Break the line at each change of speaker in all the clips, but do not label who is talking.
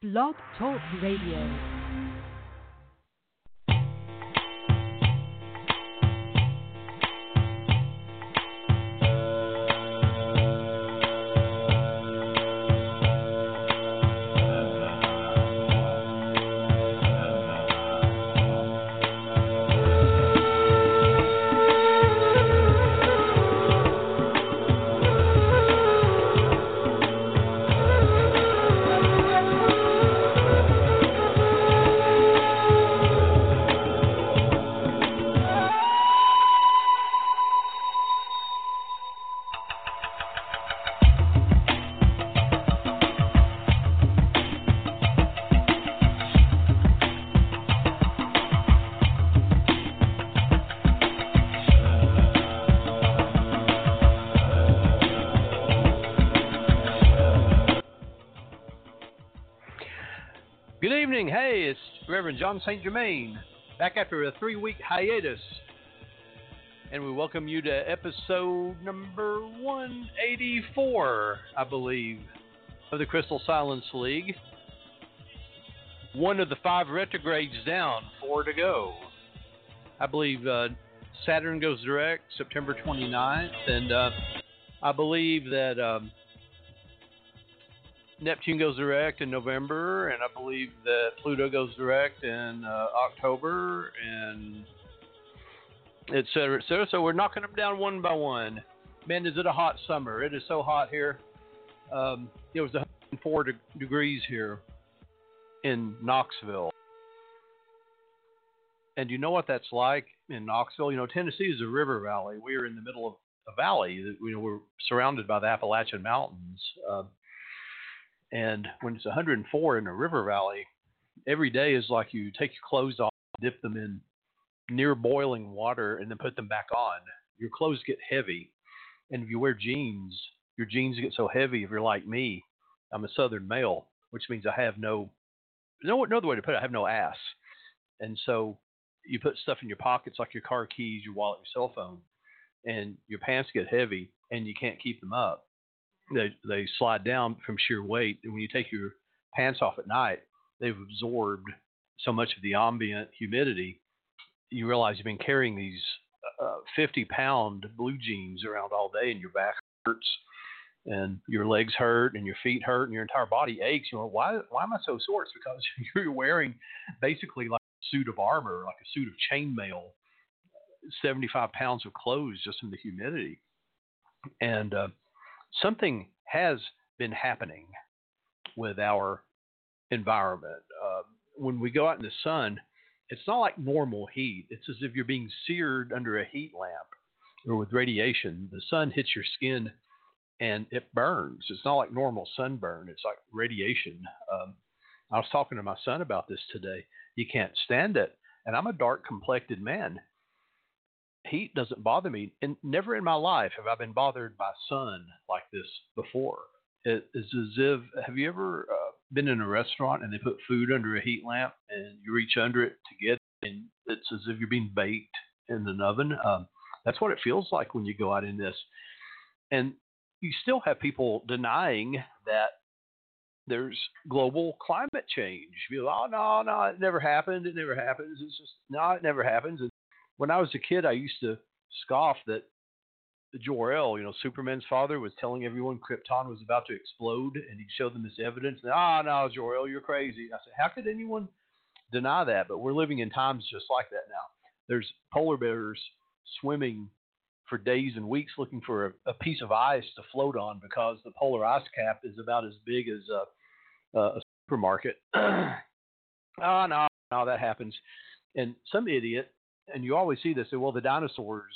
Blog Talk Radio.
Reverend Jon St. Germain back after a three week hiatus. And we welcome you to episode number 184, I believe, of the Crystal Silence League. One of the five retrogrades down, four to go. I believe uh, Saturn goes direct September 29th, and uh, I believe that. Um, Neptune goes direct in November, and I believe that Pluto goes direct in uh, October, and et cetera, et cetera. So we're knocking them down one by one. Man, is it a hot summer? It is so hot here. Um, it was 104 de- degrees here in Knoxville. And you know what that's like in Knoxville? You know, Tennessee is a river valley. We are in the middle of a valley. We're surrounded by the Appalachian Mountains. Uh, and when it's 104 in a river valley, every day is like you take your clothes off, dip them in near boiling water, and then put them back on. Your clothes get heavy. And if you wear jeans, your jeans get so heavy if you're like me. I'm a southern male, which means I have no no no other way to put it, I have no ass. And so you put stuff in your pockets like your car keys, your wallet, your cell phone, and your pants get heavy and you can't keep them up they they slide down from sheer weight. And when you take your pants off at night, they've absorbed so much of the ambient humidity. You realize you've been carrying these uh, 50 pound blue jeans around all day, and your back hurts, and your legs hurt, and your feet hurt, and your entire body aches. You know why? Why am I so sore? It's because you're wearing basically like a suit of armor, like a suit of chainmail, 75 pounds of clothes just in the humidity, and uh, something has been happening with our environment. Uh, when we go out in the sun, it's not like normal heat. It's as if you're being seared under a heat lamp or with radiation. The sun hits your skin and it burns. It's not like normal sunburn, it's like radiation. Um, I was talking to my son about this today. You can't stand it. And I'm a dark complected man heat doesn't bother me. And never in my life have I been bothered by sun like this before. It is as if, have you ever uh, been in a restaurant and they put food under a heat lamp and you reach under it to get it and it's as if you're being baked in an oven? Um, that's what it feels like when you go out in this. And you still have people denying that there's global climate change. You go, oh no, no, it never happened. It never happens. It's just no, it never happens. And when I was a kid, I used to scoff that Jor-El, you know, Superman's father, was telling everyone Krypton was about to explode, and he'd show them this evidence. And, ah, no, Jor-El, you're crazy. I said, how could anyone deny that? But we're living in times just like that now. There's polar bears swimming for days and weeks looking for a, a piece of ice to float on because the polar ice cap is about as big as a, a supermarket. oh, no, no, that happens. And some idiot and you always see this. Well, the dinosaurs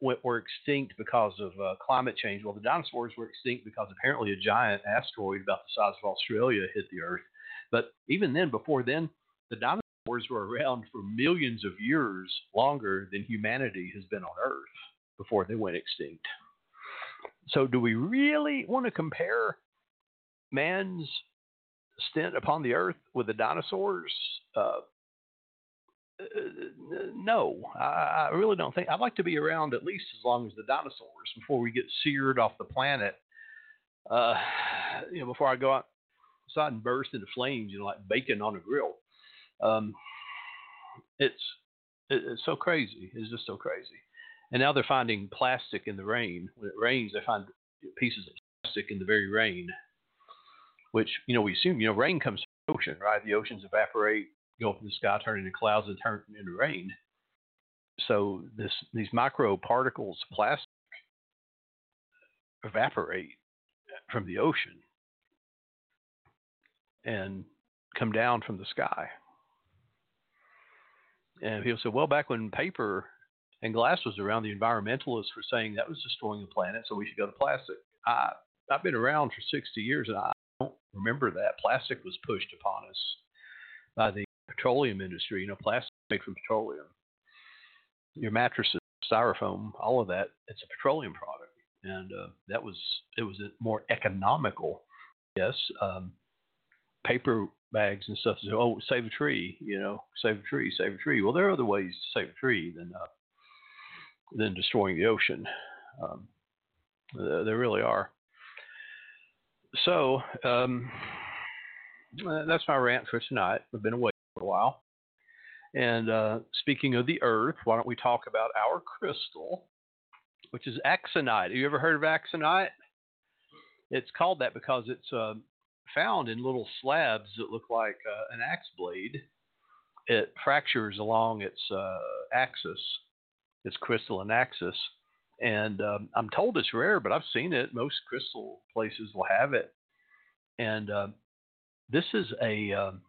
went, were extinct because of uh, climate change. Well, the dinosaurs were extinct because apparently a giant asteroid about the size of Australia hit the Earth. But even then, before then, the dinosaurs were around for millions of years longer than humanity has been on Earth before they went extinct. So, do we really want to compare man's stint upon the Earth with the dinosaurs? Uh, uh, no, I, I really don't think. I'd like to be around at least as long as the dinosaurs before we get seared off the planet. Uh, you know, before I go out outside and burst into flames, you know, like bacon on a grill. Um, it's it's so crazy. It's just so crazy. And now they're finding plastic in the rain. When it rains, they find pieces of plastic in the very rain, which you know we assume you know rain comes from the ocean, right? The oceans evaporate, go up in the sky, turn into clouds, and turn into rain. So this these micro particles, of plastic, evaporate from the ocean and come down from the sky. And people said, well, back when paper and glass was around, the environmentalists were saying that was destroying the planet, so we should go to plastic. I, I've been around for 60 years, and I don't remember that. Plastic was pushed upon us by the petroleum industry. You know, plastic made from petroleum. Your mattresses, styrofoam, all of that, it's a petroleum product. And uh, that was, it was more economical, yes. Um, paper bags and stuff. So, oh, save a tree, you know, save a tree, save a tree. Well, there are other ways to save a tree than uh, than destroying the ocean. Um, there really are. So um, that's my rant for tonight. I've been away for a while. And uh, speaking of the earth, why don't we talk about our crystal, which is axonite. Have you ever heard of axonite? It's called that because it's uh, found in little slabs that look like uh, an axe blade. It fractures along its uh, axis, its crystalline axis. And um, I'm told it's rare, but I've seen it. Most crystal places will have it. And uh, this is a, um,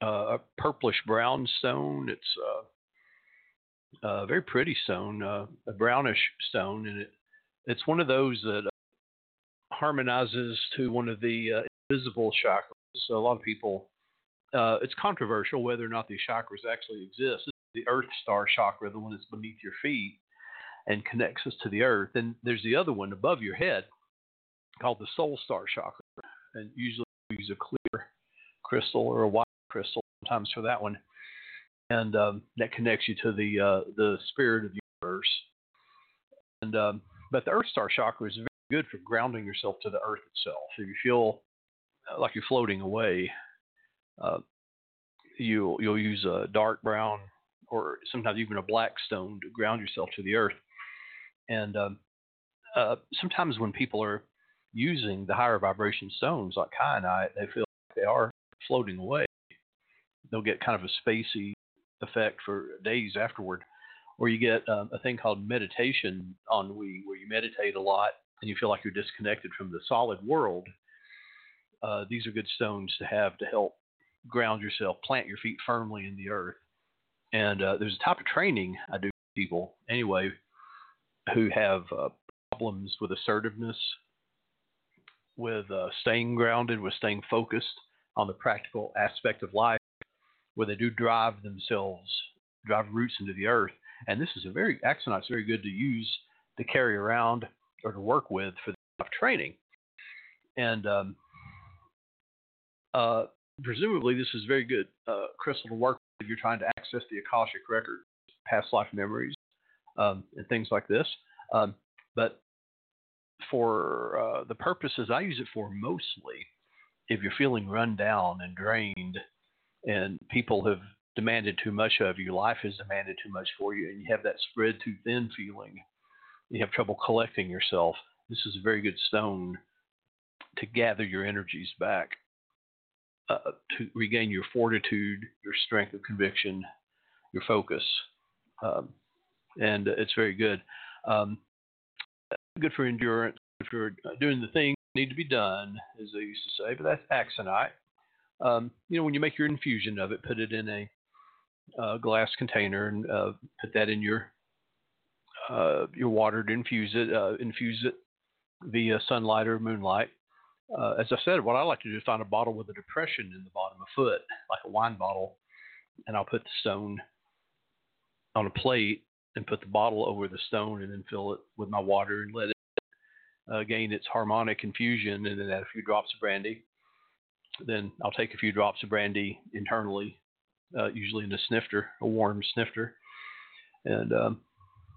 a purplish brown stone. It's uh, a very pretty stone, uh, a brownish stone, and it it's one of those that harmonizes to one of the uh, visible chakras. So a lot of people, uh, it's controversial whether or not these chakras actually exist. The Earth Star chakra, the one that's beneath your feet and connects us to the Earth. And there's the other one above your head called the Soul Star chakra. And usually use a clear crystal or a white crystal sometimes for that one. And um, that connects you to the uh, the spirit of the universe. And um, but the Earth Star chakra is very good for grounding yourself to the Earth itself. If you feel like you're floating away, uh, you you'll use a dark brown or sometimes even a black stone to ground yourself to the earth. And um, uh, sometimes when people are using the higher vibration stones like kyanite, they feel like they are floating away. They'll get kind of a spacey effect for days afterward. Or you get um, a thing called meditation ennui, where you meditate a lot and you feel like you're disconnected from the solid world uh, these are good stones to have to help ground yourself, plant your feet firmly in the earth. And uh, there's a type of training I do people anyway who have uh, problems with assertiveness, with uh, staying grounded, with staying focused on the practical aspect of life, where they do drive themselves, drive roots into the earth. And this is a very axonite. It's very good to use to carry around or to work with for training. And um, uh, presumably, this is very good uh, crystal to work with if you're trying to access the Akashic record, past life memories, um, and things like this. Um, but for uh, the purposes I use it for mostly, if you're feeling run down and drained, and people have demanded too much of you, life has demanded too much for you, and you have that spread too thin feeling, you have trouble collecting yourself. This is a very good stone to gather your energies back uh, to regain your fortitude, your strength of conviction, your focus, um, and it's very good. Um, good for endurance, good for doing the things need to be done, as they used to say. But that's axonite. Um, you know, when you make your infusion of it, put it in a uh, glass container and uh, put that in your uh, your water to infuse it. Uh, infuse it via sunlight or moonlight uh, as I said, what I like to do is find a bottle with a depression in the bottom, a foot, like a wine bottle, and I'll put the stone on a plate and put the bottle over the stone and then fill it with my water and let it uh, gain its harmonic infusion and then add a few drops of brandy. Then I'll take a few drops of brandy internally, uh, usually in a snifter, a warm snifter, and um,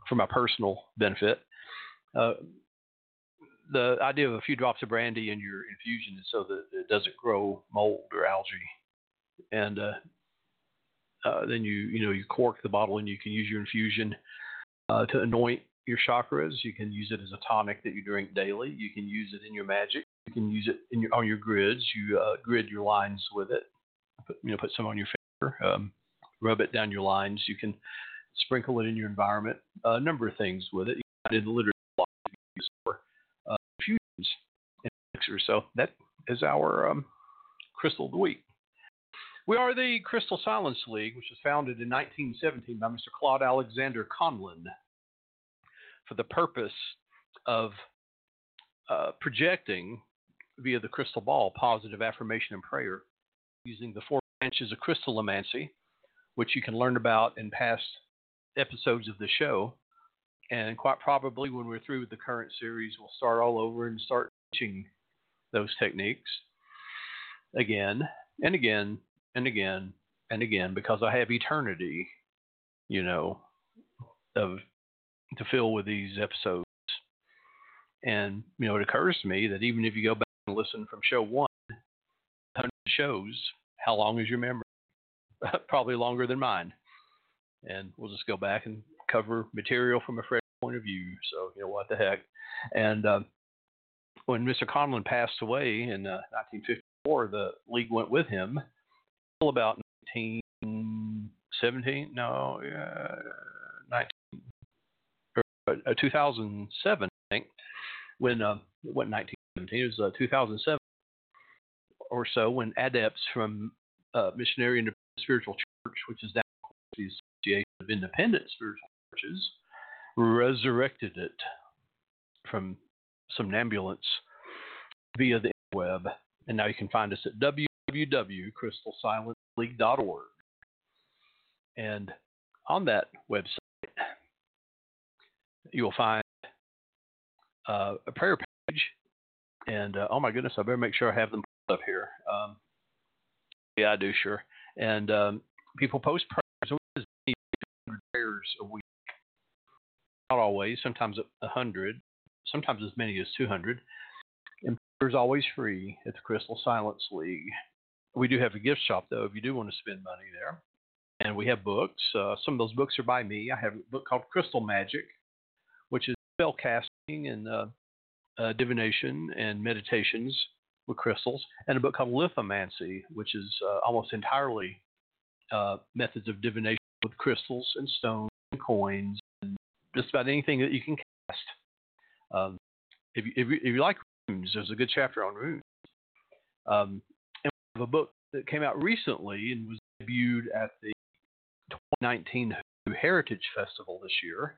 for my personal benefit. Uh, the idea of a few drops of brandy in your infusion is so that it doesn't grow mold or algae, and uh, uh, then you you know you cork the bottle and you can use your infusion uh, to anoint your chakras. You can use it as a tonic that you drink daily. You can use it in your magic. You can use it in your on your grids. You uh, grid your lines with it. Put, you know, put some on your finger. Um, rub it down your lines. You can sprinkle it in your environment. a number of things with it. You in the literature for uh, infusions and mixers. So that is our um, crystal of the week. We are the Crystal Silence League, which was founded in 1917 by Mr. Claude Alexander Conlin for the purpose of uh, projecting via the crystal ball positive affirmation and prayer using the four branches of crystallomancy, which you can learn about in past episodes of the show. And quite probably when we're through with the current series, we'll start all over and start teaching those techniques again and again and again and again because I have eternity, you know, of to fill with these episodes. And you know, it occurs to me that even if you go back listen from show one, hundred shows, how long is your memory? Probably longer than mine. And we'll just go back and cover material from a fresh point of view. So you know what the heck. And uh, when Mr. Conlin passed away in uh, 1954, the league went with him until about 1917. No, yeah, 19 uh, 2007, I think, when uh, what 1917 it was uh, 2007 or so when adepts from uh, Missionary Independent Spiritual Church, which is now the Association of Independent Spiritual Churches, resurrected it from somnambulance via the web, and now you can find us at www.crystalsilenceleague.org. And on that website, you will find uh, a prayer page. And uh, oh my goodness, I better make sure I have them up here. Um, yeah, I do, sure. And um, people post prayers. We prayers a week. Not always. Sometimes a hundred. Sometimes as many as two hundred. And prayers always free at the Crystal Silence League. We do have a gift shop though, if you do want to spend money there. And we have books. Uh, some of those books are by me. I have a book called Crystal Magic which is spell casting and uh, uh, divination and meditations with crystals, and a book called Lithomancy, which is uh, almost entirely uh, methods of divination with crystals and stones and coins and just about anything that you can cast. Um, if, you, if, you, if, you, like runes, there's a good chapter on runes. Um, and we have a book that came out recently and was debuted at the 2019 Heritage Festival this year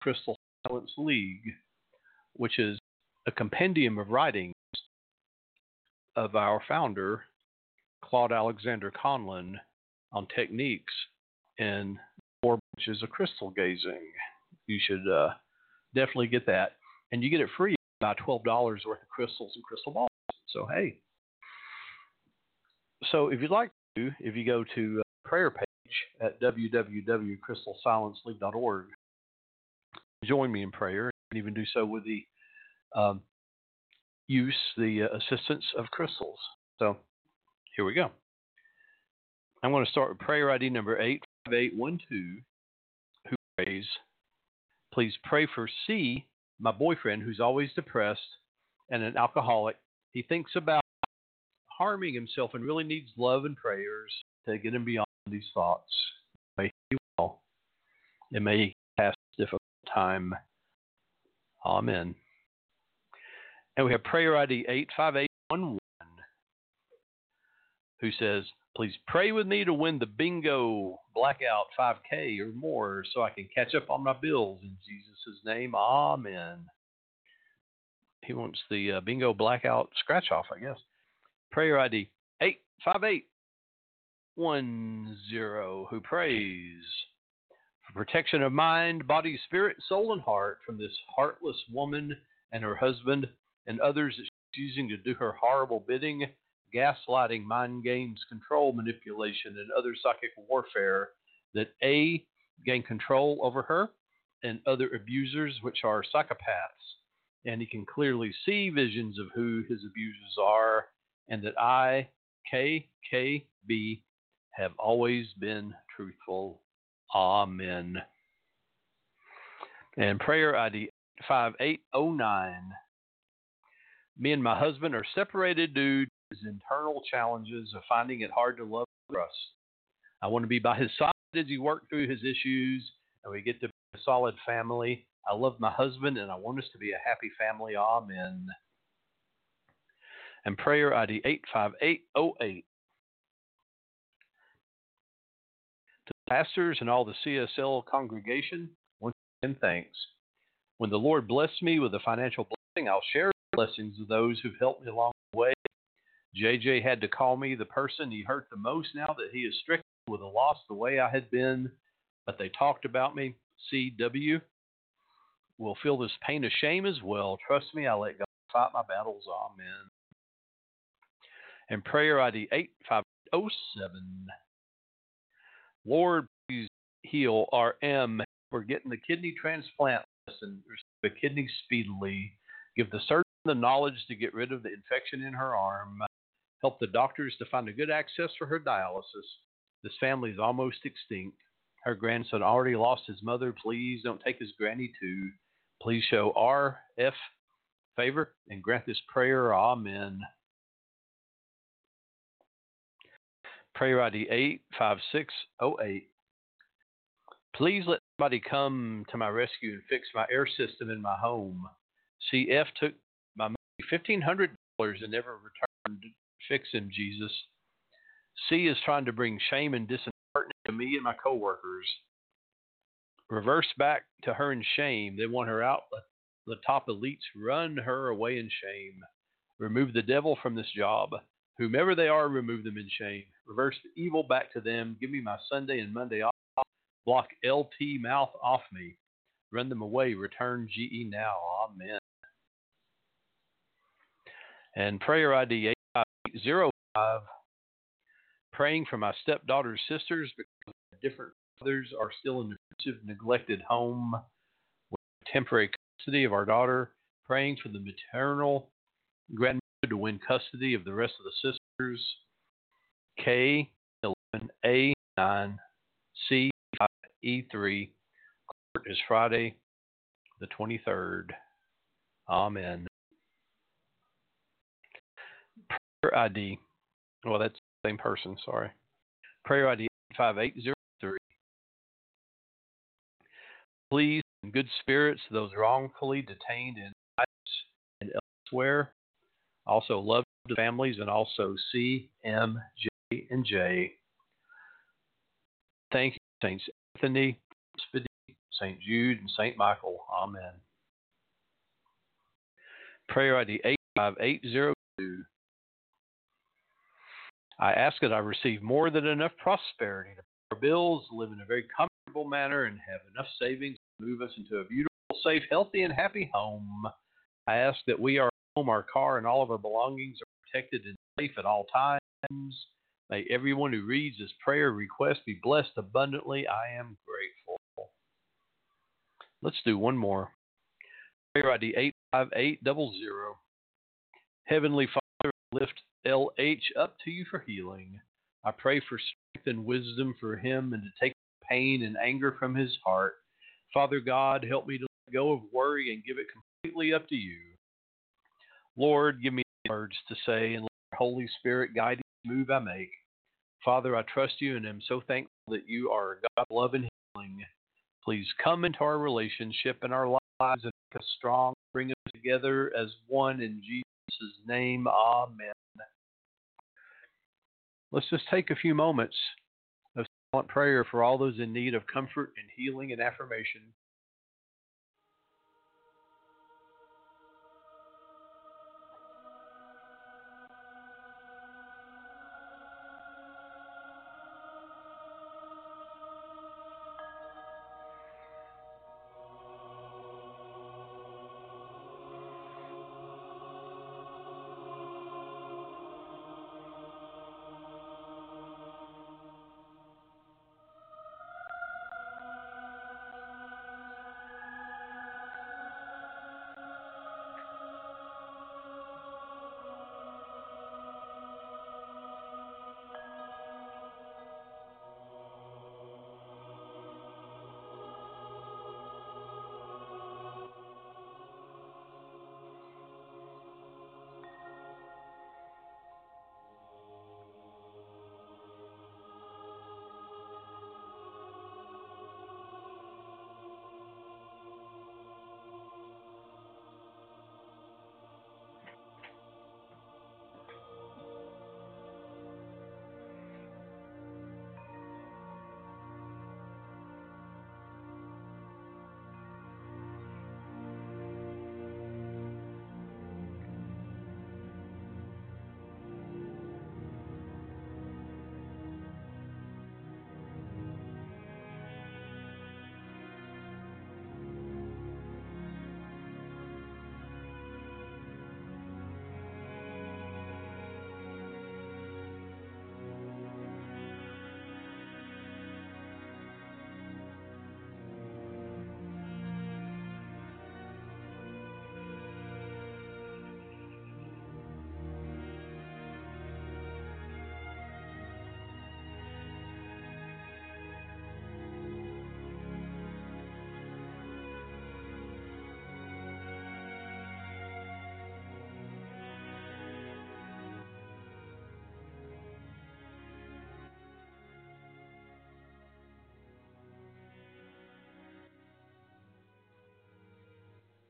Crystal Silence League, which is a compendium of writings of our founder, Claude Alexander Conlin, on techniques in four branches of crystal gazing. You should uh, definitely get that. And you get it free by $12 worth of crystals and crystal balls. So, hey. So, if you'd like to, if you go to uh, prayer page at www.crystalsilenceleague.org, join me in prayer and even do so with the um, use, the uh, assistance of crystals. So here we go. I'm going to start with prayer ID number 85812, who prays, Please pray for C, my boyfriend, who's always depressed and an alcoholic. He thinks about harming himself and really needs love and prayers to get him beyond these thoughts. May he well, and may he pass time. Amen. And we have prayer ID 85811 who says, Please pray with me to win the bingo blackout 5K or more so I can catch up on my bills in Jesus' name. Amen. He wants the uh, bingo blackout scratch off, I guess. Prayer ID 85810 who prays protection of mind, body, spirit, soul, and heart from this heartless woman and her husband and others that she's using to do her horrible bidding, gaslighting, mind games, control manipulation, and other psychic warfare that A, gain control over her, and other abusers, which are psychopaths, and he can clearly see visions of who his abusers are, and that I, KKB, have always been truthful. Amen. And prayer ID 5809. Me and my husband are separated due to his internal challenges of finding it hard to love us. I want to be by his side as he works through his issues and we get to be a solid family. I love my husband and I want us to be a happy family. Amen. And prayer ID 85808. Pastors and all the CSL congregation, once again, thanks. When the Lord blessed me with a financial blessing, I'll share blessings with those who've helped me along the way. JJ had to call me the person he hurt the most now that he is stricken with a loss the way I had been, but they talked about me. CW will feel this pain of shame as well. Trust me, I let God fight my battles. Amen. And prayer ID 8507. Lord, please heal RM. We're getting the kidney transplant and receive a kidney speedily. Give the surgeon the knowledge to get rid of the infection in her arm. Help the doctors to find a good access for her dialysis. This family is almost extinct. Her grandson already lost his mother. Please don't take his granny too. Please show RF favor and grant this prayer. Amen. Prayer ID 85608. Please let somebody come to my rescue and fix my air system in my home. CF took my money, $1,500 and never returned. To fix him, Jesus. C is trying to bring shame and disheartening to me and my coworkers. Reverse back to her in shame. They want her out. The top elites run her away in shame. Remove the devil from this job. Whomever they are, remove them in shame. Reverse the evil back to them. Give me my Sunday and Monday off. Block LT mouth off me. Run them away. Return GE now. Amen. And prayer ID 8505 praying for my stepdaughter's sisters because different mothers are still in the neglected home with temporary custody of our daughter, praying for the maternal grandmother to win custody of the rest of the sisters. K eleven A nine C E three. Court is Friday, the twenty third. Amen. Prayer ID. Well, that's the same person, sorry. Prayer ID 5803. Please, in good spirits, those wrongfully detained in and elsewhere. Also, love the families and also C, M, J, and J. Thank you, Saints Anthony, St. Jude, and St. Michael. Amen. Prayer ID 85802. I ask that I receive more than enough prosperity to pay our bills, live in a very comfortable manner, and have enough savings to move us into a beautiful, safe, healthy, and happy home. I ask that we, our home, our car, and all of our belongings are protected and safe at all times. May everyone who reads this prayer request be blessed abundantly. I am grateful. Let's do one more. Prayer ID 85800. Heavenly Father, lift LH up to you for healing. I pray for strength and wisdom for him and to take pain and anger from his heart. Father God, help me to let go of worry and give it completely up to you. Lord, give me words to say and let your Holy Spirit guide each move I make. Father, I trust you and am so thankful that you are God of love and healing. Please come into our relationship and our lives and make us strong, bring us together as one in Jesus' name. Amen. Let's just take a few moments of silent prayer for all those in need of comfort and healing and affirmation.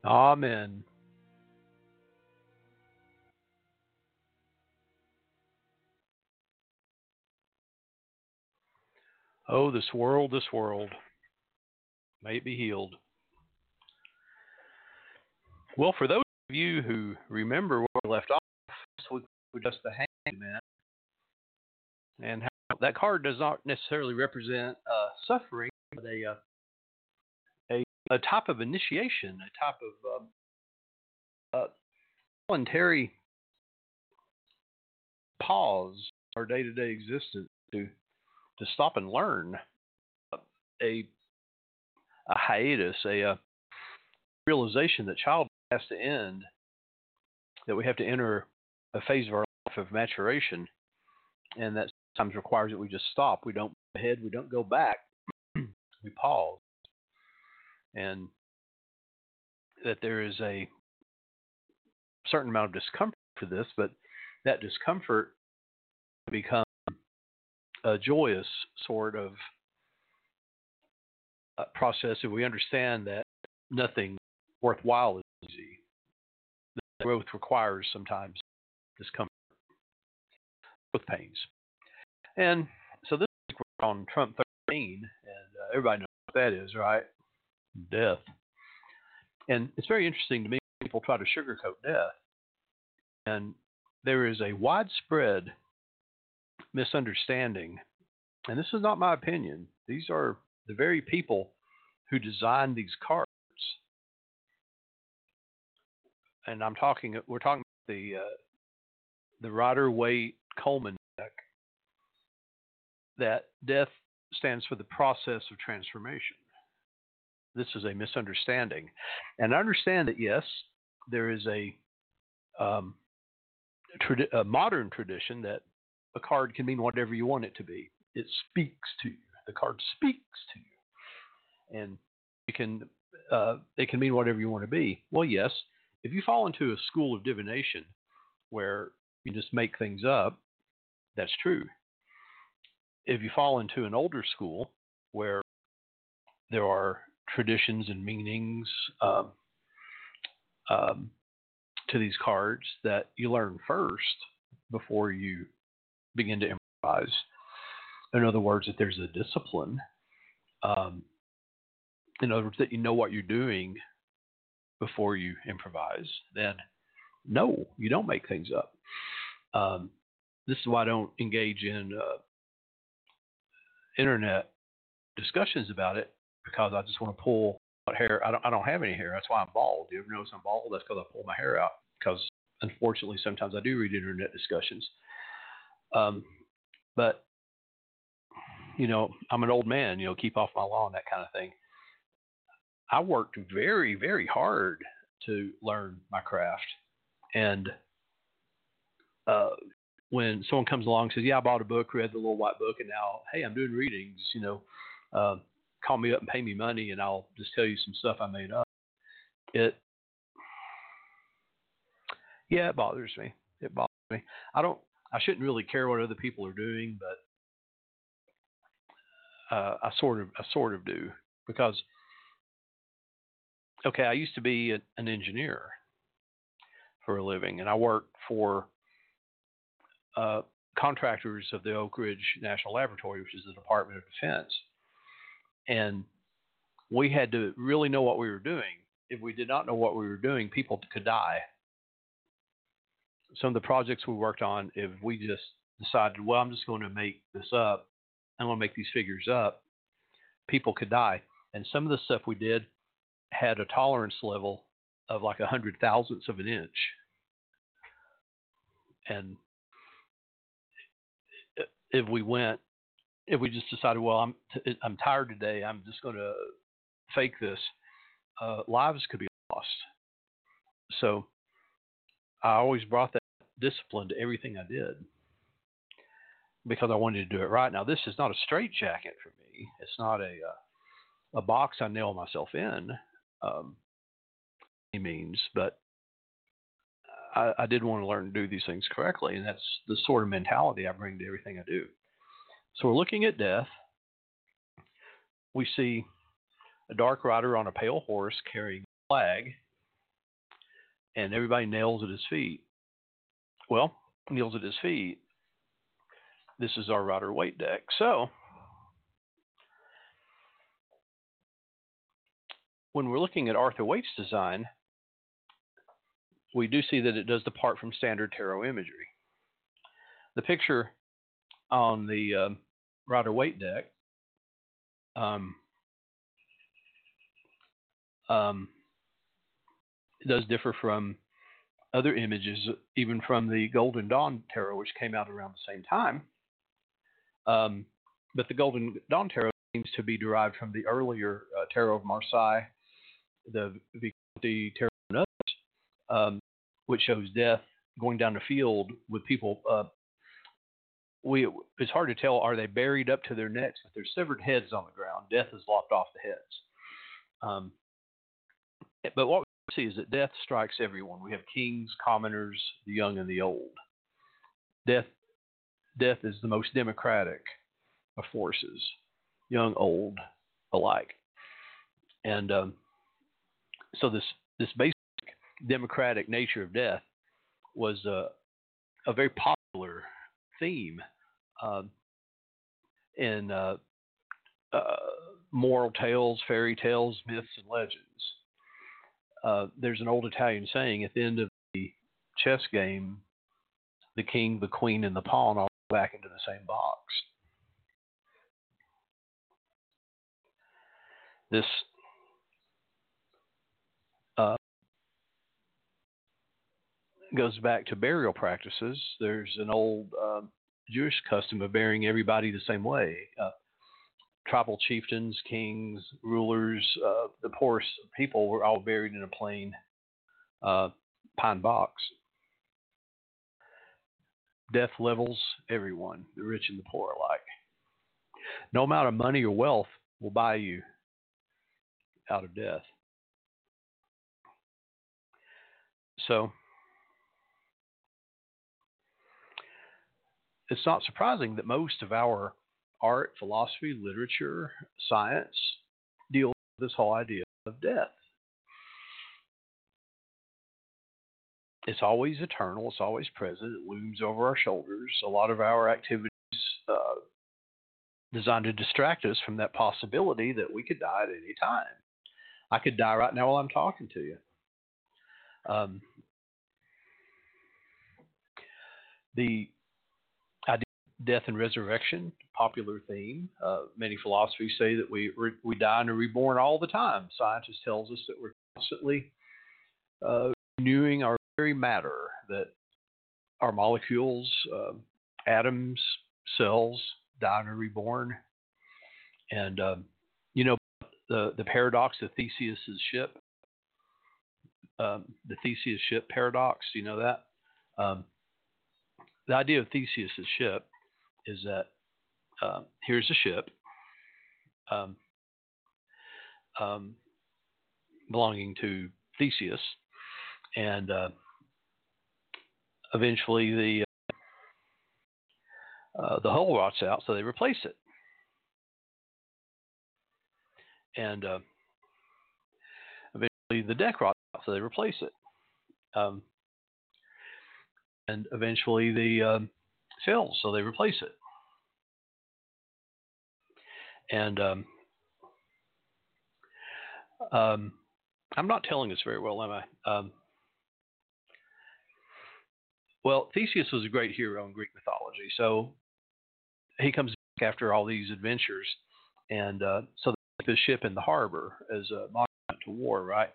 Amen. Oh, this world, this world, may it be healed. Well, for those of you who remember where we left off, we just the hangman, and how that card does not necessarily represent uh, suffering, but a, uh, a a type of initiation, a type of um, uh, voluntary pause our day-to-day existence to to stop and learn a a hiatus, a, a realization that child has to end, that we have to enter a phase of our life of maturation, and that sometimes requires that we just stop. We don't go ahead, we don't go back, we pause, and that there is a certain amount of discomfort for this, but that discomfort becomes a joyous sort of uh, process if we understand that nothing worthwhile is easy. The growth requires sometimes discomfort, with pains. And so this we're on Trump 13, and uh, everybody knows what that is, right? Death. And it's very interesting to me people try to sugarcoat death. And there is a widespread misunderstanding, and this is not my opinion, these are the very people who designed these cards. And I'm talking, we're talking about the uh, the Rider Waite Coleman deck. That death stands for the process of transformation. This is a misunderstanding, and I understand that yes, there is a, um, tradi- a modern tradition that a card can mean whatever you want it to be. It speaks to you. The card speaks to you, and it can uh, it can mean whatever you want to be. Well, yes, if you fall into a school of divination where you just make things up, that's true. If you fall into an older school where there are traditions and meanings um, um, to these cards that you learn first before you begin to improvise. In other words, that there's a discipline. Um, in other words, that you know what you're doing before you improvise, then no, you don't make things up. Um, this is why I don't engage in uh, internet discussions about it because I just want to pull out hair. I don't. I don't have any hair. That's why I'm bald. You ever notice I'm bald? That's because I pull my hair out. Because unfortunately, sometimes I do read internet discussions. Um, but you know, I'm an old man. You know, keep off my lawn, that kind of thing. I worked very, very hard to learn my craft, and uh, when someone comes along and says, "Yeah, I bought a book, read the little white book, and now, hey, I'm doing readings," you know, uh, call me up and pay me money, and I'll just tell you some stuff I made up. It, yeah, it bothers me. It bothers me. I don't. I shouldn't really care what other people are doing, but uh, I sort of, I sort of do because. Okay, I used to be a, an engineer for a living, and I worked for uh, contractors of the Oak Ridge National Laboratory, which is the Department of Defense. And we had to really know what we were doing. If we did not know what we were doing, people could die. Some of the projects we worked on, if we just decided, well, I'm just going to make this up, I'm going to make these figures up, people could die. And some of the stuff we did had a tolerance level of like a hundred thousandths of an inch. And if we went, if we just decided, well, I'm t- I'm tired today, I'm just going to fake this, uh, lives could be lost. So I always brought that discipline to everything I did because I wanted to do it right. Now this is not a straitjacket for me. It's not a uh, a box I nail myself in, um, any means, but I, I did want to learn to do these things correctly, and that's the sort of mentality I bring to everything I do. So we're looking at death. We see a dark rider on a pale horse carrying a flag, and everybody nails at his feet. Well, kneels at his feet. This is our Rider Waite deck. So when we're looking at Arthur Waite's design, we do see that it does depart from standard tarot imagery. The picture on the um, Rider Waite deck um, um, does differ from other images, even from the Golden Dawn Tarot, which came out around the same time. Um, but the Golden Dawn Tarot seems to be derived from the earlier uh, Tarot of Marseille, the Visconti Tarot and others, um, which shows death going down the field with people. Uh, we it's hard to tell are they buried up to their necks with their severed heads on the ground. Death has lopped off the heads. Um, but what we see is that death strikes everyone. We have kings, commoners, the young, and the old. Death, death is the most democratic of forces, young, old, alike. And um, so this this basic democratic nature of death was a, a very popular theme um, in uh, uh, moral tales, fairy tales, myths, and legends. Uh, there's an old Italian saying at the end of the chess game, the king, the queen, and the pawn all go back into the same box. This uh, goes back to burial practices. There's an old um, Jewish custom of burying everybody the same way. Uh, tribal chieftains, kings, rulers, uh, the poorest people were all buried in a plain uh, pine box. Death levels everyone, the rich and the poor alike. No amount of money or wealth will buy you out of death. So, it's not surprising that most of our art, philosophy, literature, science deal with this whole idea of death. It's always eternal, it's always present, it looms over our shoulders. A lot of our activities uh, designed to distract us from that possibility that we could die at any time. I could die right now while I'm talking to you. Um, the death and resurrection, popular theme. Uh, many philosophies say that we re- we die and are reborn all the time. Scientists tells us that we're constantly uh, renewing our very matter, that our molecules, uh, atoms, cells die and are reborn. And um, you know the the paradox of Theseus's ship, um, the Theseus ship paradox. Do you know that? Um, the idea of Theseus's ship is that uh, here's a ship um, um, belonging to Theseus, and uh, eventually the uh, uh, the hull rots out, so they replace it. And uh, eventually the deck rots out, so they replace it. Um, and eventually the sails, so they replace it. And um, um, I'm not telling this very well, am I? Um, well, Theseus was a great hero in Greek mythology. So he comes back after all these adventures, and uh, so the ship in the harbor as a monument to war, right?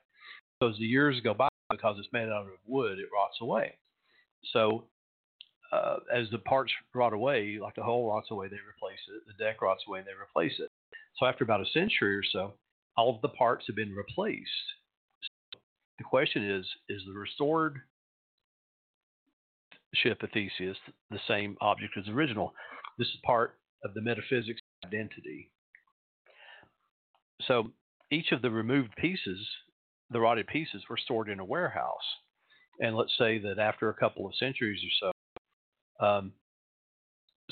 So as the years go by, because it's made out of wood, it rots away. So uh, as the parts rot away, like the hull rots away, they replace it. The deck rots away, and they replace it. So after about a century or so, all of the parts have been replaced. So the question is: Is the restored ship of Theseus the same object as the original? This is part of the metaphysics of identity. So each of the removed pieces, the rotted pieces, were stored in a warehouse. And let's say that after a couple of centuries or so, um,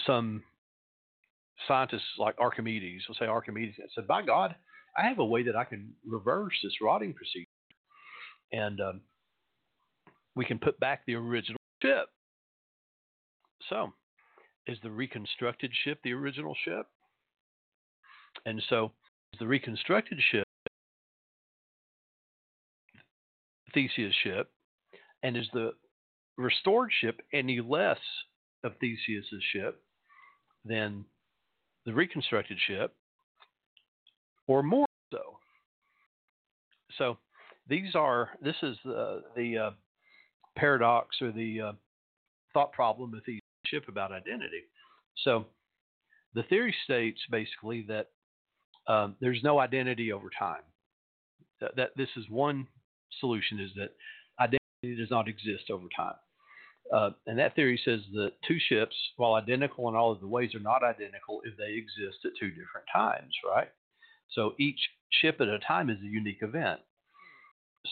some scientists like Archimedes will say Archimedes said, "By God, I have a way that I can reverse this rotting procedure." And um, we can put back the original ship. So, is the reconstructed ship the original ship? And so, is the reconstructed ship Theseus' ship? And is the restored ship any less of Theseus' ship than the reconstructed ship, or more so? So, these are this is the the uh, paradox or the uh, thought problem with the ship about identity. So the theory states basically that um, there's no identity over time. That, that, this is one solution is that identity does not exist over time. Uh, and that theory says that two ships, while identical in all of the ways, are not identical if they exist at two different times, right? So each ship at a time is a unique event.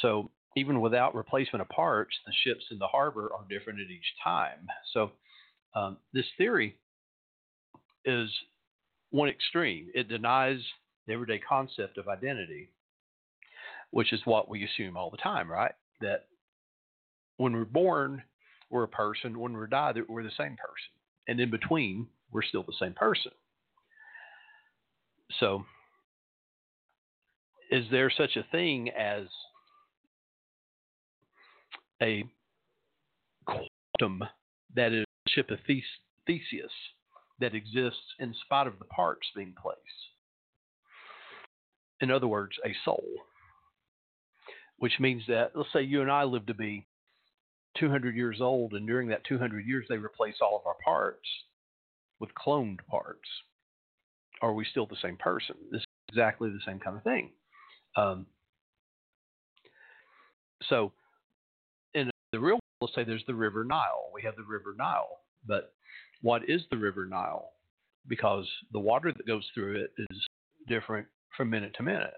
So even without replacement of parts, the ships in the harbor are different at each time. So um, this theory is one extreme. It denies the everyday concept of identity, which is what we assume all the time, right? That when we're born, we're a person. When we die, we're the same person. And in between, we're still the same person. So, is there such a thing as a quantum that is ship of Theseus that exists in spite of the parts being placed. In other words, a soul. Which means that, let's say you and I live to be 200 years old, and during that 200 years, they replace all of our parts with cloned parts. Are we still the same person? This is exactly the same kind of thing. Um, so in the real world, let's say there's the River Nile. We have the River Nile, but what is the River Nile? Because the water that goes through it is different from minute to minute.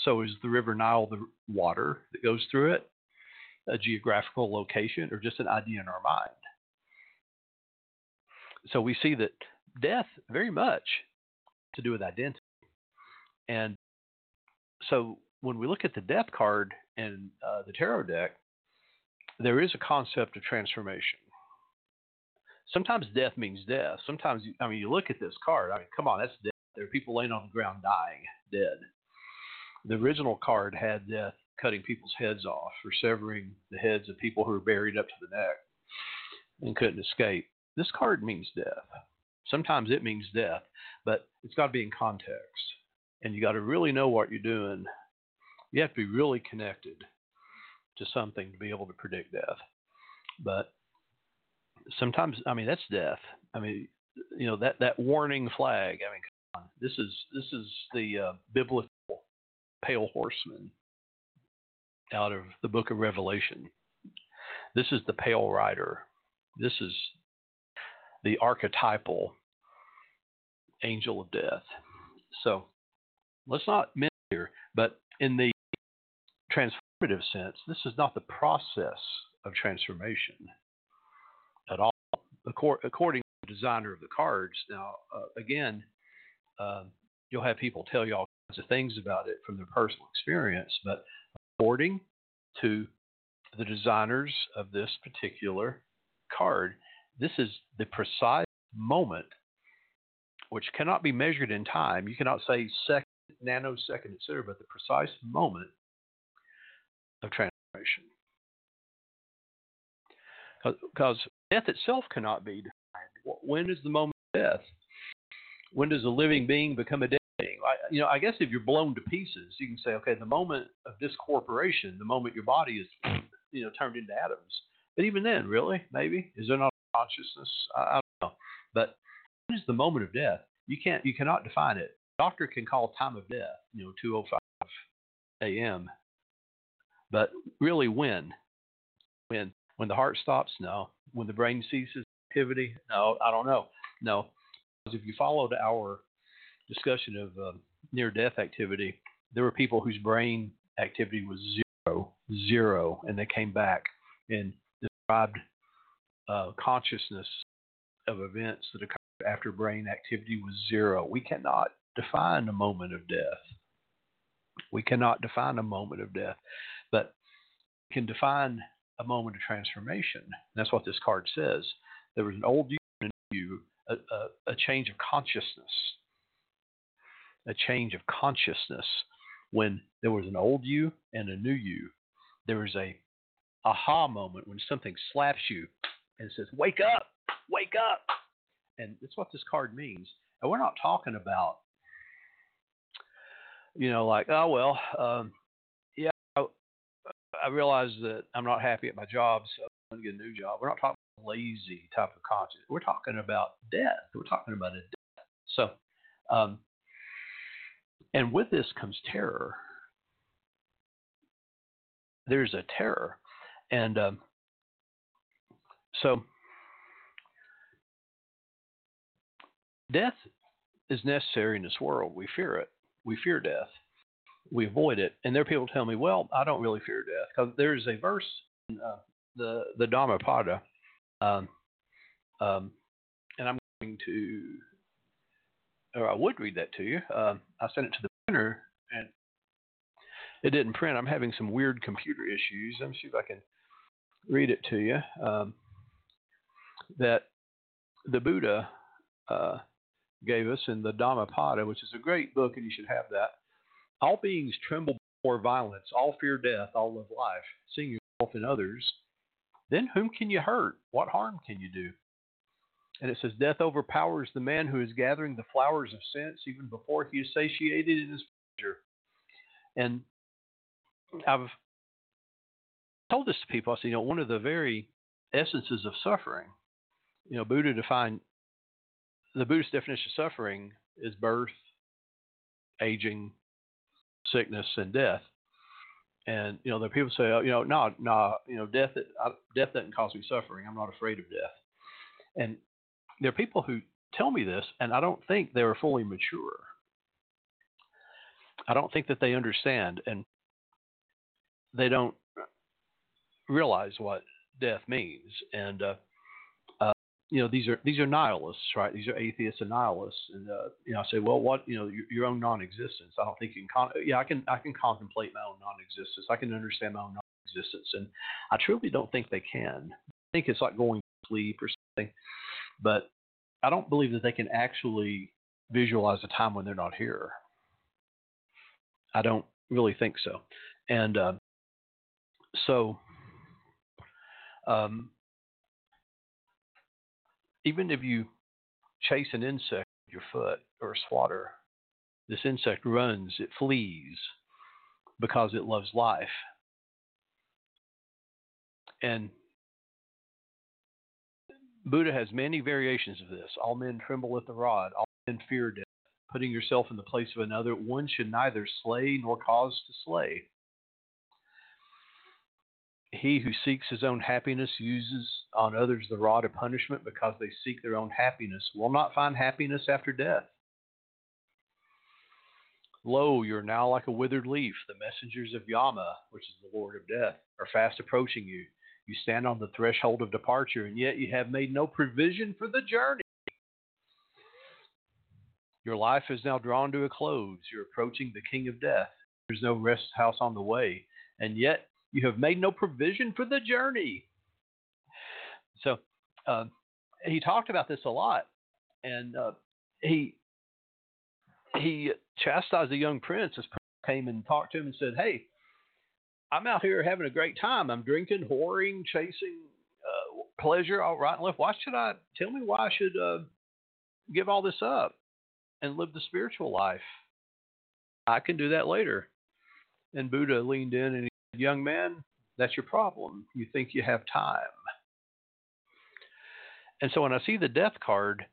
So is the River Nile the water that goes through it, a geographical location, or just an idea in our mind? So we see that death very much to do with identity. And so when we look at the death card in uh, the tarot deck, there is a concept of transformation. Sometimes death means death. Sometimes, I mean, you look at this card. I mean, come on, that's death. There are people laying on the ground dying, dead. The original card had death cutting people's heads off or severing the heads of people who were buried up to the neck and couldn't escape. This card means death. Sometimes it means death, but it's got to be in context. And you got to really know what you're doing. You have to be really connected to something to be able to predict death. But sometimes, I mean, that's death. I mean, you know that that warning flag. I mean, this is this is the uh, biblical pale horseman out of the book of Revelation. This is the pale rider. This is the archetypal angel of death. So let's not miss here, but in the transformative sense, this is not the process of transformation at all. According to the designer of the cards, now, uh, again, uh, you'll have people tell you all kinds of things about it from their personal experience, but according to the designers of this particular card, this is the precise moment which cannot be measured in time. You cannot say second, nanosecond, etc., but the precise moment of transformation. Because death itself cannot be defined. When is the moment of death? When does a living being become a dead being? I, you know, I guess if you're blown to pieces, you can say, okay, the moment of discorporation, the moment your body is, you know, turned into atoms. But even then, really, maybe is there not consciousness? I, I don't know. But when is the moment of death? You can't, you cannot define it. Doctor can call time of death, you know, 2:05 a.m. But really, when? When? When the heart stops? No. When the brain ceases activity? No, I don't know. No. Because if you followed our discussion of uh, near death activity, there were people whose brain activity was zero, zero, and they came back and described uh, consciousness of events that occurred after brain activity was zero. We cannot define a moment of death. We cannot define a moment of death but we can define a moment of transformation. That's what this card says. There was an old you and a new you, a, a, a change of consciousness. A change of consciousness when there was an old you and a new you. There was a aha moment when something slaps you and says, Wake up, wake up. And that's what this card means. And we're not talking about, you know, like, oh, well, um, yeah, I, I realize that I'm not happy at my job, so I'm going to get a new job. We're not talking lazy type of conscience. We're talking about death. We're talking about a death. So, um, and with this comes terror. There's a terror. And um, so, death is necessary in this world. We fear it. We fear death. We avoid it. And there are people tell me, well, I don't really fear death. Because there's a verse in uh, the, the Dhammapada, um, um, and I'm going to, or I would read that to you. Uh, I sent it to the printer, and it didn't print. I'm having some weird computer issues. Let me see if I can read it to you. Um, that the Buddha uh, gave us in the Dhammapada, which is a great book, and you should have that. All beings tremble before violence, all fear death, all love life, seeing yourself in others. Then whom can you hurt? What harm can you do? And it says, Death overpowers the man who is gathering the flowers of sense even before he is satiated in his pleasure. And I've told this to people. I said, you know, one of the very essences of suffering, you know, Buddha defined the Buddhist definition of suffering is birth, aging, sickness, and death. And you know, there are people say, oh, you know, no, no, you know, death, death doesn't cause me suffering. I'm not afraid of death. And there are people who tell me this, and I don't think they're fully mature. I don't think that they understand, and they don't realize what death means. And uh, uh, you know, these are these are nihilists, right? These are atheists and nihilists. And uh, you know, I say, well, what you know, your, your own non-existence. I don't think you can. Con- yeah, I can. I can contemplate my own non-existence. I can understand my own non-existence, and I truly don't think they can. I think it's like going to sleep or something, but I don't believe that they can actually visualize a time when they're not here. I don't really think so. And uh, so um, even if you chase an insect with your foot or a swatter, this insect runs, it flees because it loves life. And Buddha has many variations of this. All men tremble at the rod, all men fear death. Putting yourself in the place of another, one should neither slay nor cause to slay. He who seeks his own happiness uses on others the rod of punishment because they seek their own happiness, will not find happiness after death. Lo, you are now like a withered leaf. The messengers of Yama, which is the Lord of Death, are fast approaching you. You stand on the threshold of departure, and yet you have made no provision for the journey. Your life is now drawn to a close. You're approaching the King of Death. There's no rest house on the way, and yet you have made no provision for the journey. So uh, he talked about this a lot, and uh, he he chastised the young prince as came and talked to him and said, "Hey, I'm out here having a great time. I'm drinking, whoring, chasing uh, pleasure all right and left. Why should I? Tell me why I should uh, give all this up and live the spiritual life. I can do that later." And Buddha leaned in and he said, Young man, that's your problem. You think you have time. And so when I see the death card,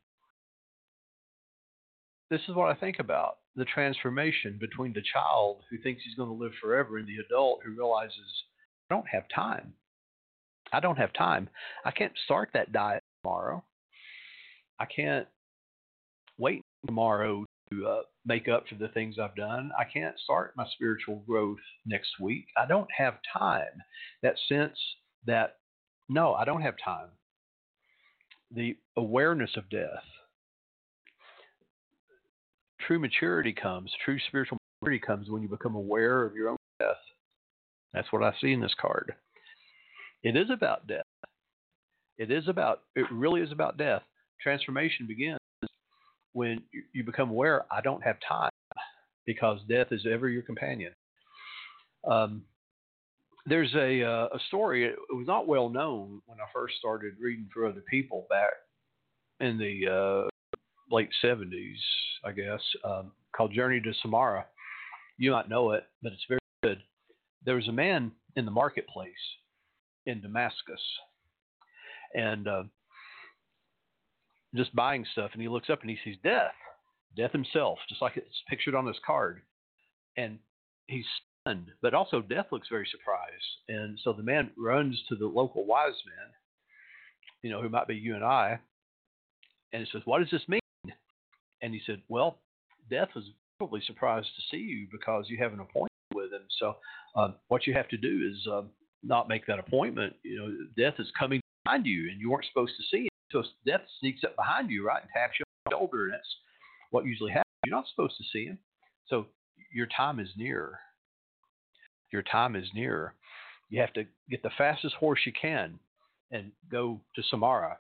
this is what I think about the transformation between the child who thinks he's going to live forever and the adult who realizes, I don't have time. I don't have time. I can't start that diet tomorrow. I can't wait tomorrow to uh, make up for the things I've done. I can't start my spiritual growth next week. I don't have time. That sense that, no, I don't have time. The awareness of death. True maturity comes, true spiritual maturity comes when you become aware of your own death. That's what I see in this card. It is about death. It is about, it really is about death. Transformation begins when you become aware, I don't have time because death is ever your companion. Um, there's a, uh, a story, it was not well known when I first started reading for other people back in the uh, late 70s, I guess, um, called Journey to Samarra. You might know it, but it's very good. There was a man in the marketplace in Damascus, and uh, just buying stuff, and he looks up and he sees death, death himself, just like it's pictured on this card, and he's stunned, but also death looks very surprised, and so the man runs to the local wise men, you know, who might be you and I, and he says, "What does this mean?" And he said, "Well, death was probably surprised to see you because you have an appointment with him. So um, what you have to do is um, not make that appointment. You know, death is coming behind you, and you weren't supposed to see it. So death sneaks up behind you, right, and taps you on the shoulder, and that's what usually happens. You're not supposed to see him. So your time is near. Your time is near. You have to get the fastest horse you can and go to Samarra,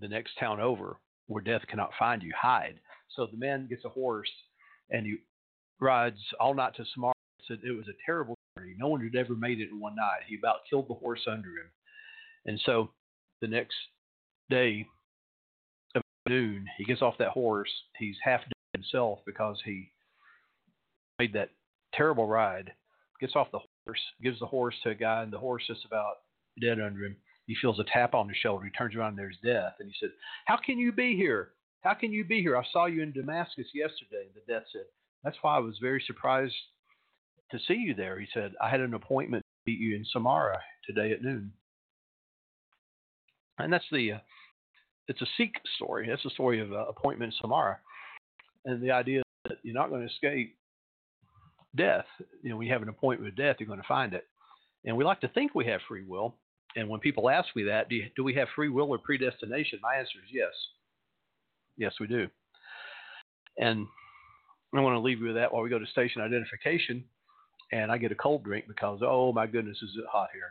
the next town over, where death cannot find you. Hide. So the man gets a horse and he rides all night to Samarra. Said it was a terrible journey. No one had ever made it in one night. He about killed the horse under him. And so the next day, about noon, he gets off that horse. He's half dead himself because he made that terrible ride. Gets off the horse, gives the horse to a guy, and the horse is about dead under him. He feels a tap on his shoulder. He turns around and there's death. And he said, How can you be here? How can you be here? I saw you in Damascus yesterday. And The death said, That's why I was very surprised to see you there. He said, I had an appointment to meet you in Samarra today at noon. And that's the, uh, it's a Sikh story. That's the story of uh, appointment in Samarra. And the idea that you're not going to escape death. You know, when you have an appointment with death, you're going to find it. And we like to think we have free will. And when people ask me that, do, you, do we have free will or predestination? My answer is yes. Yes, we do. And I want to leave you with that while we go to station identification and I get a cold drink because, oh my goodness, is it hot here.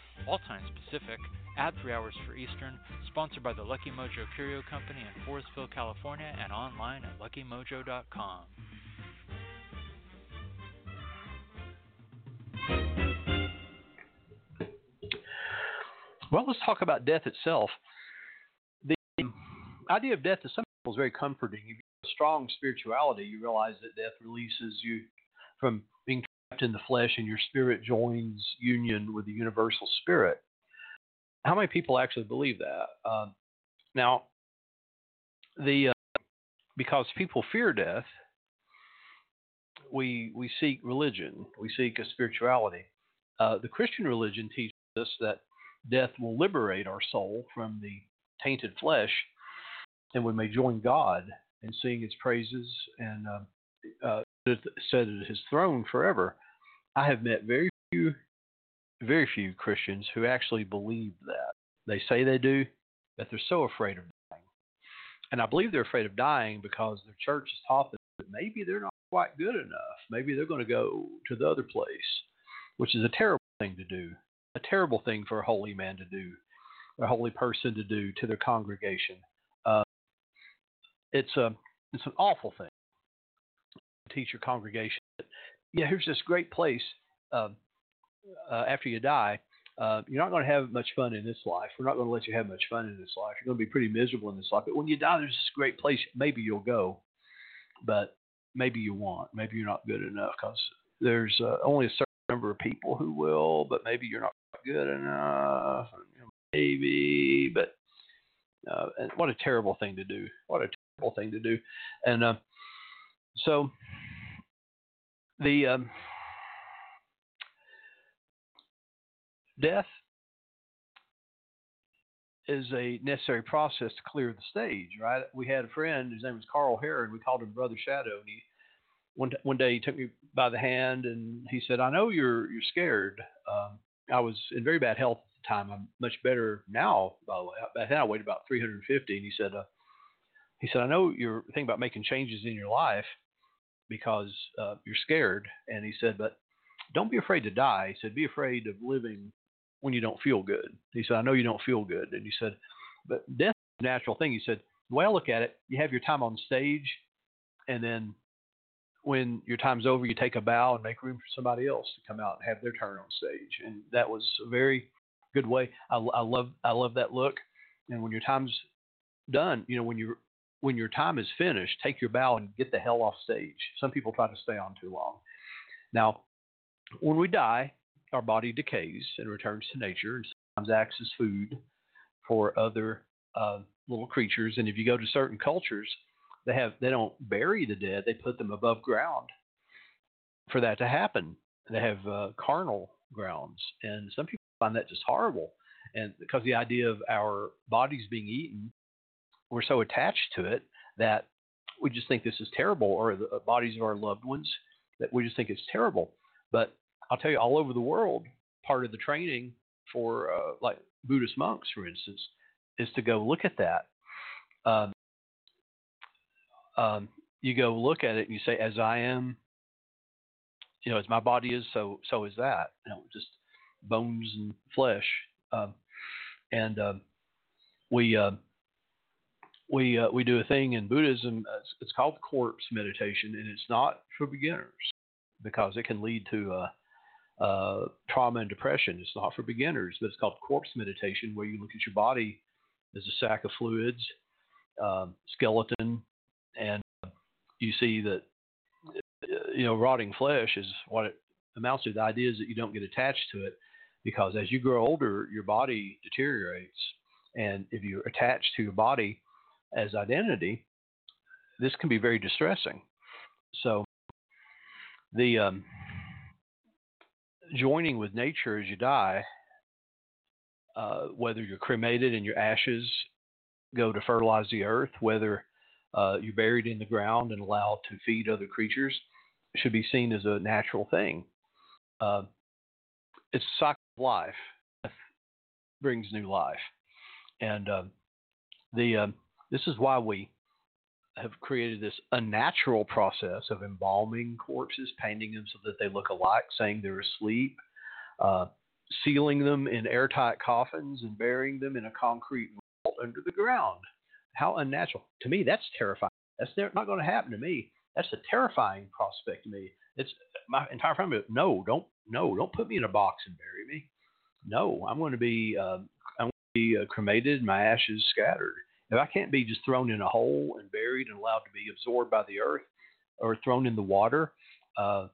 All times Pacific, add 3 hours for Eastern, sponsored by the Lucky Mojo Curio Company in Forestville, California, and online at luckymojo.com.
Well, let's talk about death itself. The idea of death to some people is very comforting. If you have a strong spirituality, you realize that death releases you from being in the flesh and your spirit joins union with the universal spirit. How many people actually believe that? Uh, now, the uh, because people fear death, we we seek religion, we seek a spirituality. Uh, the Christian religion teaches us that death will liberate our soul from the tainted flesh, and we may join God in singing His praises and uh, at His throne forever. I have met very few, very few Christians who actually believe that. They say they do, but they're so afraid of dying. And I believe they're afraid of dying because their church has taught them that maybe they're not quite good enough. Maybe they're going to go to the other place, which is a terrible thing to do a terrible thing for a holy man to do, a holy person to do to their congregation. Uh, it's a it's an awful thing. Teach your congregation yeah, here's this great place. Uh, uh, after you die, uh, you're not going to have much fun in this life. We're not going to let you have much fun in this life. You're going to be pretty miserable in this life. But when you die, there's this great place. Maybe you'll go, but maybe you won't. Maybe you're not good enough because there's uh, only a certain number of people who will, but maybe you're not good enough. Maybe, but uh, and what a terrible thing to do. What a terrible thing to do. And uh, so the um, death is a necessary process to clear the stage, right? We had a friend, his name was Carl Heron. We called him Brother Shadow. And he, one, one day he took me by the hand and he said, I know you're, you're scared. Um, I was in very bad health at the time. I'm much better now, by the way. Back then I weighed about 350. And he said, uh, he said, I know you're thinking about making changes in your life because uh, you're scared. And he said, but don't be afraid to die. He said, be afraid of living when you don't feel good. He said, I know you don't feel good. And he said, but death is a natural thing. He said, the way I look at it, you have your time on stage, and then when your time's over, you take a bow and make room for somebody else to come out and have their turn on stage. And that was a very good way. I, I love I love that look. And when your time's done, you know, when you when your time is finished, take your bow and get the hell off stage. Some people try to stay on too long. Now, when we die, our body decays and returns to nature and sometimes acts as food for other uh, little creatures. And if you go to certain cultures, they have they don't bury the dead; they put them above ground for that to happen. They have uh, charnel grounds, and some people find that just horrible. And because the idea of our bodies being eaten, we're so attached to it that we just think this is terrible, or the bodies of our loved ones that we just think it's terrible. But I'll tell you, all over the world, part of the training for uh, like Buddhist monks, for instance, is to go look at that. Um, um, you go look at it and you say, "As I am, you know, as my body is, so so is that." You know, just bones and flesh. Um, and um, we uh, we uh, we do a thing in Buddhism. Uh, it's, it's, called corpse meditation, and it's not for beginners because it can lead to uh, uh, trauma and depression. It's not for beginners, but it's called corpse meditation, where you look at your body as a sack of fluids, um, skeleton, and you see that uh, you know rotting flesh is what it amounts to. The idea is that you don't get attached to it because as you grow older, your body deteriorates, and if you're attached to your body as identity, this can be very distressing. So the um, joining with nature as you die, uh, whether you're cremated and your ashes go to fertilize the earth, whether uh, you're buried in the ground and allowed to feed other creatures, should be seen as a natural thing. Uh, it's a cycle of life. Brings new life, and um, the um, this is why we have created this unnatural process of embalming corpses, painting them so that they look alike, saying they're asleep, uh, sealing them in airtight coffins, and burying them in a concrete vault under the ground. How unnatural. To me, that's terrifying. That's not going to happen to me. That's a terrifying prospect to me. It's my entire family. No, don't, no, don't put me in a box and bury me. No, I'm going to be, uh, I'm going to be uh, cremated, my ashes scattered if I can't be just thrown in a hole and buried and allowed to be absorbed by the earth or thrown in the water, uh,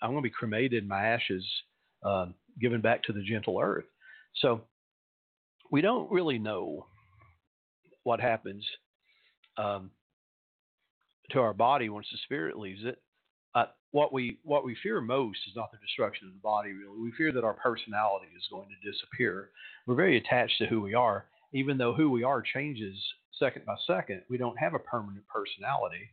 I'm going to be cremated, my ashes um, given back to the gentle earth. So we don't really know what happens um, to our body once the spirit leaves it. Uh, what we what we fear most is not the destruction of the body. Really, we fear that our personality is going to disappear. We're very attached to who we are, even though who we are changes second by second, we don't have a permanent personality.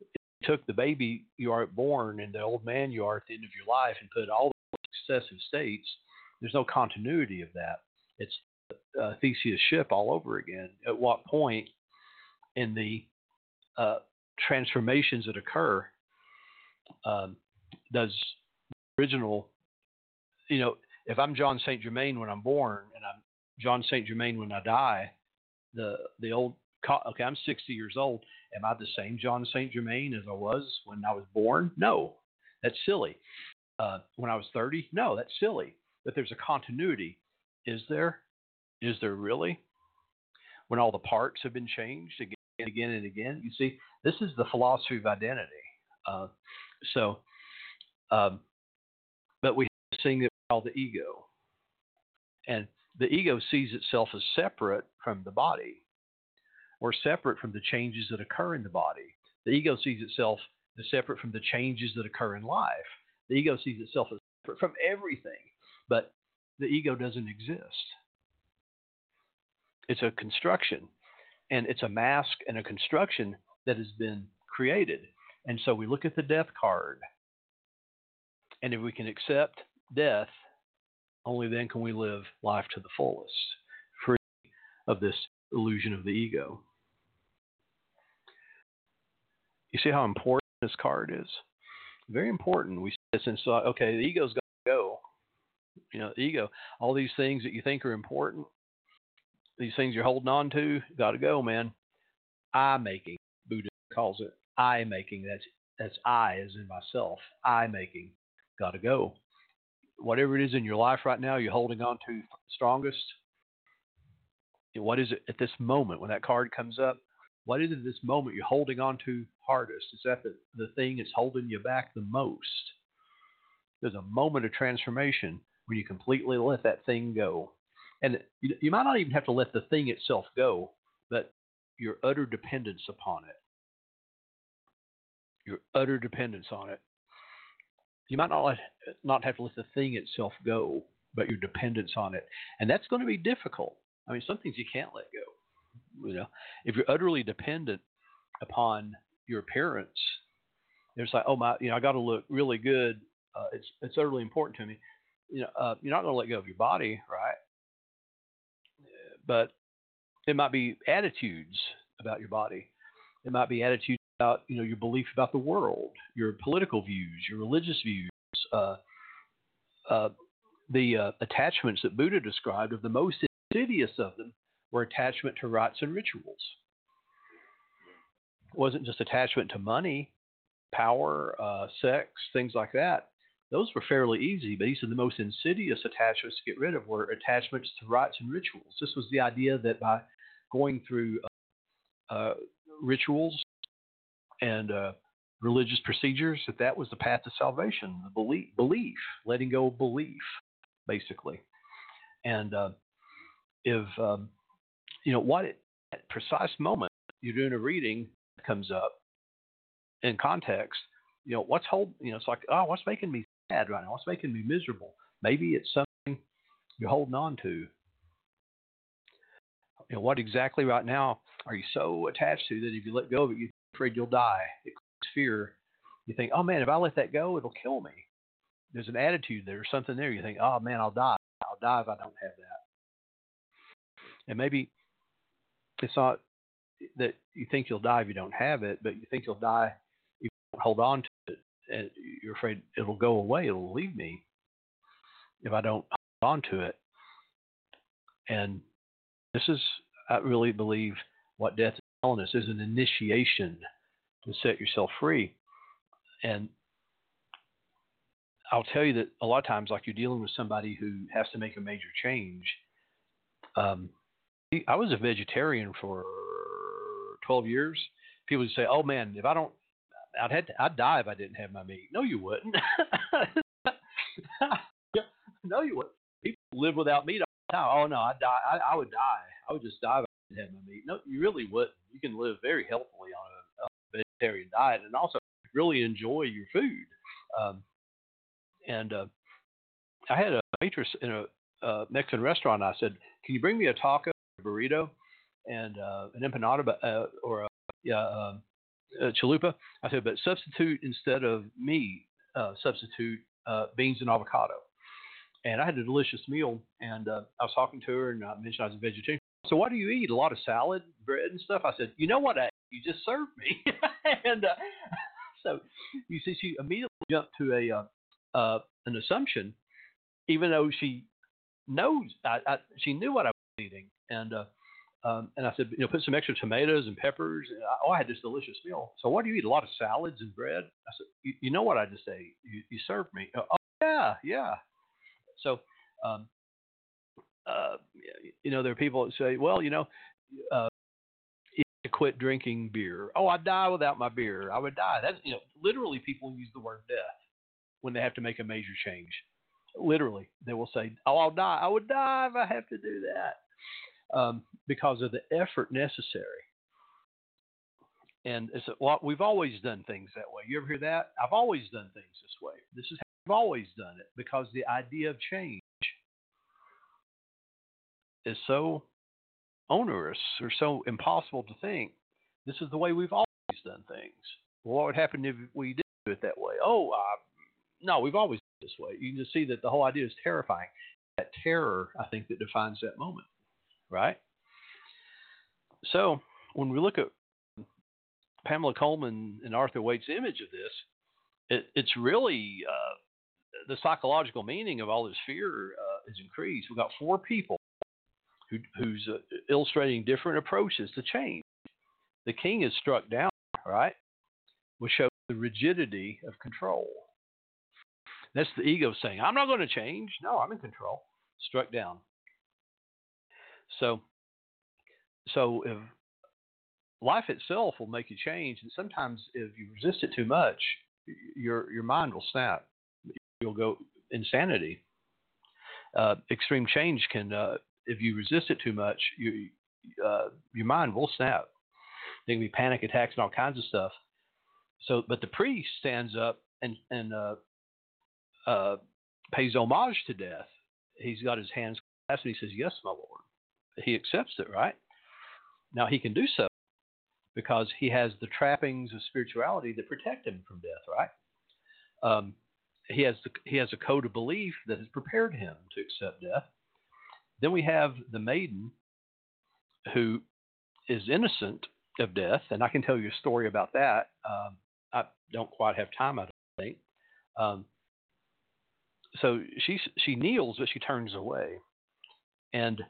If you took the baby you are born and the old man you are at the end of your life and put all the successive states, there's no continuity of that. It's uh, Theseus ship all over again. At what point in the uh, transformations that occur um, does original, you know, if I'm Jon St. Germain when I'm born and I'm Jon St. Germain when I die, the the old okay, I'm 60 years old. Am I the same Jon St. Germain as I was when I was born? No, that's silly. Uh, when I was 30? No, that's silly. But there's a continuity. Is there? Is there really? When all the parts have been changed again and again and again? You see, this is the philosophy of identity. Uh, so, um, but we thing that we call the ego. And the ego sees itself as separate from the body or separate from the changes that occur in the body. The ego sees itself as separate from the changes that occur in life. The ego sees itself as separate from everything. But the ego doesn't exist. It's a construction, and it's a mask and a construction that has been created. And so we look at the death card, and if we can accept death, only then can we live life to the fullest, free of this illusion of the ego. You see how important this card is? Very important. We see this so okay, the ego's got to go. You know, the ego, all these things that you think are important, these things you're holding on to, got to go, man. I making, Buddha calls it I making. That's that's I as in myself. I making, got to go. Whatever it is in your life right now, you're holding on to strongest. What is it at this moment when that card comes up? What is it at this moment you're holding on to hardest? Is that the, the thing that's holding you back the most? There's a moment of transformation when you completely let that thing go. And you, you might not even have to let the thing itself go, but your utter dependence upon it. Your utter dependence on it. You might not not have to let the thing itself go, but your dependence on it, and that's going to be difficult. I mean, some things you can't let go. You know, if you're utterly dependent upon your appearance, it's like, oh my, you know, I got to look really good. Uh, it's it's utterly important to me. You know, uh, you're not going to let go of your body, right? but it might be attitudes about your body. It might be attitudes about you know your belief about the world, your political views, your religious views, uh, uh, the uh, attachments that Buddha described. Of the most insidious of them were attachment to rites and rituals. It wasn't just attachment to money, power, uh, sex, things like that those were fairly easy, but he said the most insidious attachments to get rid of were attachments to rites and rituals. This was the idea that by going through uh, uh, rituals and uh, religious procedures, that that was the path to salvation, the belief, belief letting go of belief, basically. And uh, if, um, you know, what at precise moment you're doing a reading comes up in context, you know, what's hold, you know, it's like, oh, what's making me sad right now? What's making me miserable? Maybe it's something you're holding on to. You know, what exactly right now are you so attached to that if you let go of it, you're afraid you'll die? It's fear. You think, oh man, if I let that go, it'll kill me. There's an attitude there, something there. You think, oh man, I'll die. I'll die if I don't have that. And maybe it's not that you think you'll die if you don't have it, but you think you'll die if you don't hold on to it and you're afraid it'll go away, it'll leave me if I don't hold on to it. And this is, I really believe, what death is is an initiation to set yourself free. And I'll tell you that a lot of times, like you're dealing with somebody who has to make a major change. Um, I was a vegetarian for 12 years. People would say, "Oh man, if I don't I'd had to, I'd die if I didn't have my meat. No, you wouldn't. no, you wouldn't. People live without meat all the time. Oh no, I'd die. I, I would die. I would just die No, you really wouldn't. You can live very healthily on a, a vegetarian diet and also really enjoy your food. Um, and uh, I had a waitress in a uh, Mexican restaurant. I said, "Can you bring me a taco, a burrito, and uh, an empanada, uh, or a yeah, uh, chalupa. I said, but substitute instead of meat, uh, substitute uh, beans and avocado. And I had a delicious meal, and uh, I was talking to her, and I mentioned I was a vegetarian. So what do you eat? A lot of salad, bread, and stuff. I said, you know what? I, you just served me, and uh, so you see, she immediately jumped to a uh, uh, an assumption, even though she knows I, I, she knew what I was eating, and uh, um, and I said, you know, put some extra tomatoes and peppers. And I, oh, I had this delicious meal. So what do you eat? A lot of salads and bread. I said, you, you know what I just ate? You, you served me. Oh yeah, yeah. So, um, uh, you know, there are people that say, well, you know, uh, to quit drinking beer. Oh, I'd die without my beer. I would die. That's you know, literally people use the word death when they have to make a major change. Literally, they will say, "Oh, I'll die. I would die if I have to do that." um, because of the effort necessary. And it's a, well, we've always done things that way. You ever hear that? I've always done things this way. This is how I've always done it because the idea of change is so onerous or so impossible to think. This is the way we've always done things. Well, what would happen if we did do it that way? Oh, uh, no, we've always done it this way. You can just see that the whole idea is terrifying. That terror, I think, that defines that moment, right? So when we look at Pamela Coleman and Arthur Waite's image of this, it, it's really uh, the psychological meaning of all this fear uh, is increased. We've got four people who, who's uh, illustrating different approaches to change. The king is struck down, right, which shows the rigidity of control. That's the ego saying, I'm not going to change. No, I'm in control. Struck down. So, so if life itself will make you change, and sometimes if you resist it too much, your your mind will snap. You'll go insanity. Uh, extreme change can, uh, if you resist it too much, you, uh, your mind will snap. There can be panic attacks and all kinds of stuff. So, but the priest stands up and and uh, uh, pays homage to death. He's got his hands clasped and he says, "Yes, my Lord." He accepts it, right? Now he can do so because he has the trappings of spirituality that protect him from death, right? Um, he has the, he has a code of belief that has prepared him to accept death. Then we have the maiden who is innocent of death, and I can tell you a story about that. Um, I don't quite have time, I don't think. Um, so she she kneels, but she turns away, and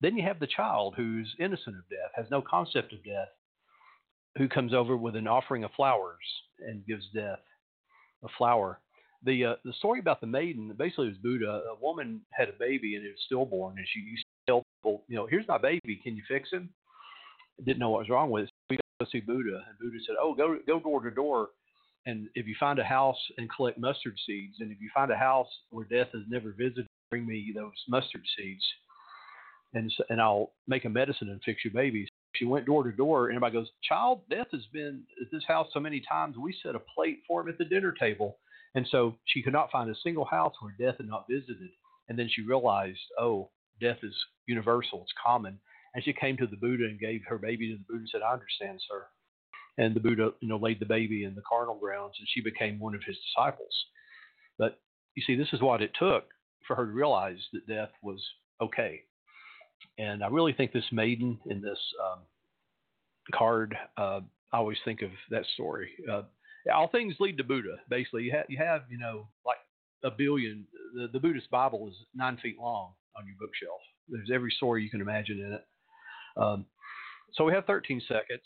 then you have the child who's innocent of death, has no concept of death, who comes over with an offering of flowers and gives death a flower. The uh, the story about the maiden basically was Buddha. A woman had a baby and it was stillborn, and she used to tell people, you know, here's my baby, can you fix him? Didn't know what was wrong with it. So we go see Buddha, and Buddha said, oh, go go door to door, and if you find a house and collect mustard seeds, and if you find a house where death has never visited, bring me those mustard seeds, and and I'll make a medicine and fix your baby. She went door to door, and everybody goes, Child, death has been at this house so many times. We set a plate for him at the dinner table. And so she could not find a single house where death had not visited. And then she realized, oh, death is universal, it's common. And she came to the Buddha and gave her baby to the Buddha and said, I understand, sir. And the Buddha, you know, laid the baby in the charnel grounds, and she became one of his disciples. But you see, this is what it took for her to realize that death was okay. And I really think this maiden in this um, card, uh, I always think of that story. Uh, all things lead to Buddha. Basically, you have you have you know like a billion. The, the Buddhist Bible is nine feet long on your bookshelf. There's every story you can imagine in it. Um, so we have 13 seconds.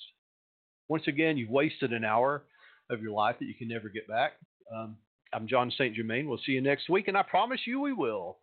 Once again, you've wasted an hour of your life that you can never get back. Um, I'm Jon St. Germain. We'll see you next week, and I promise you we will.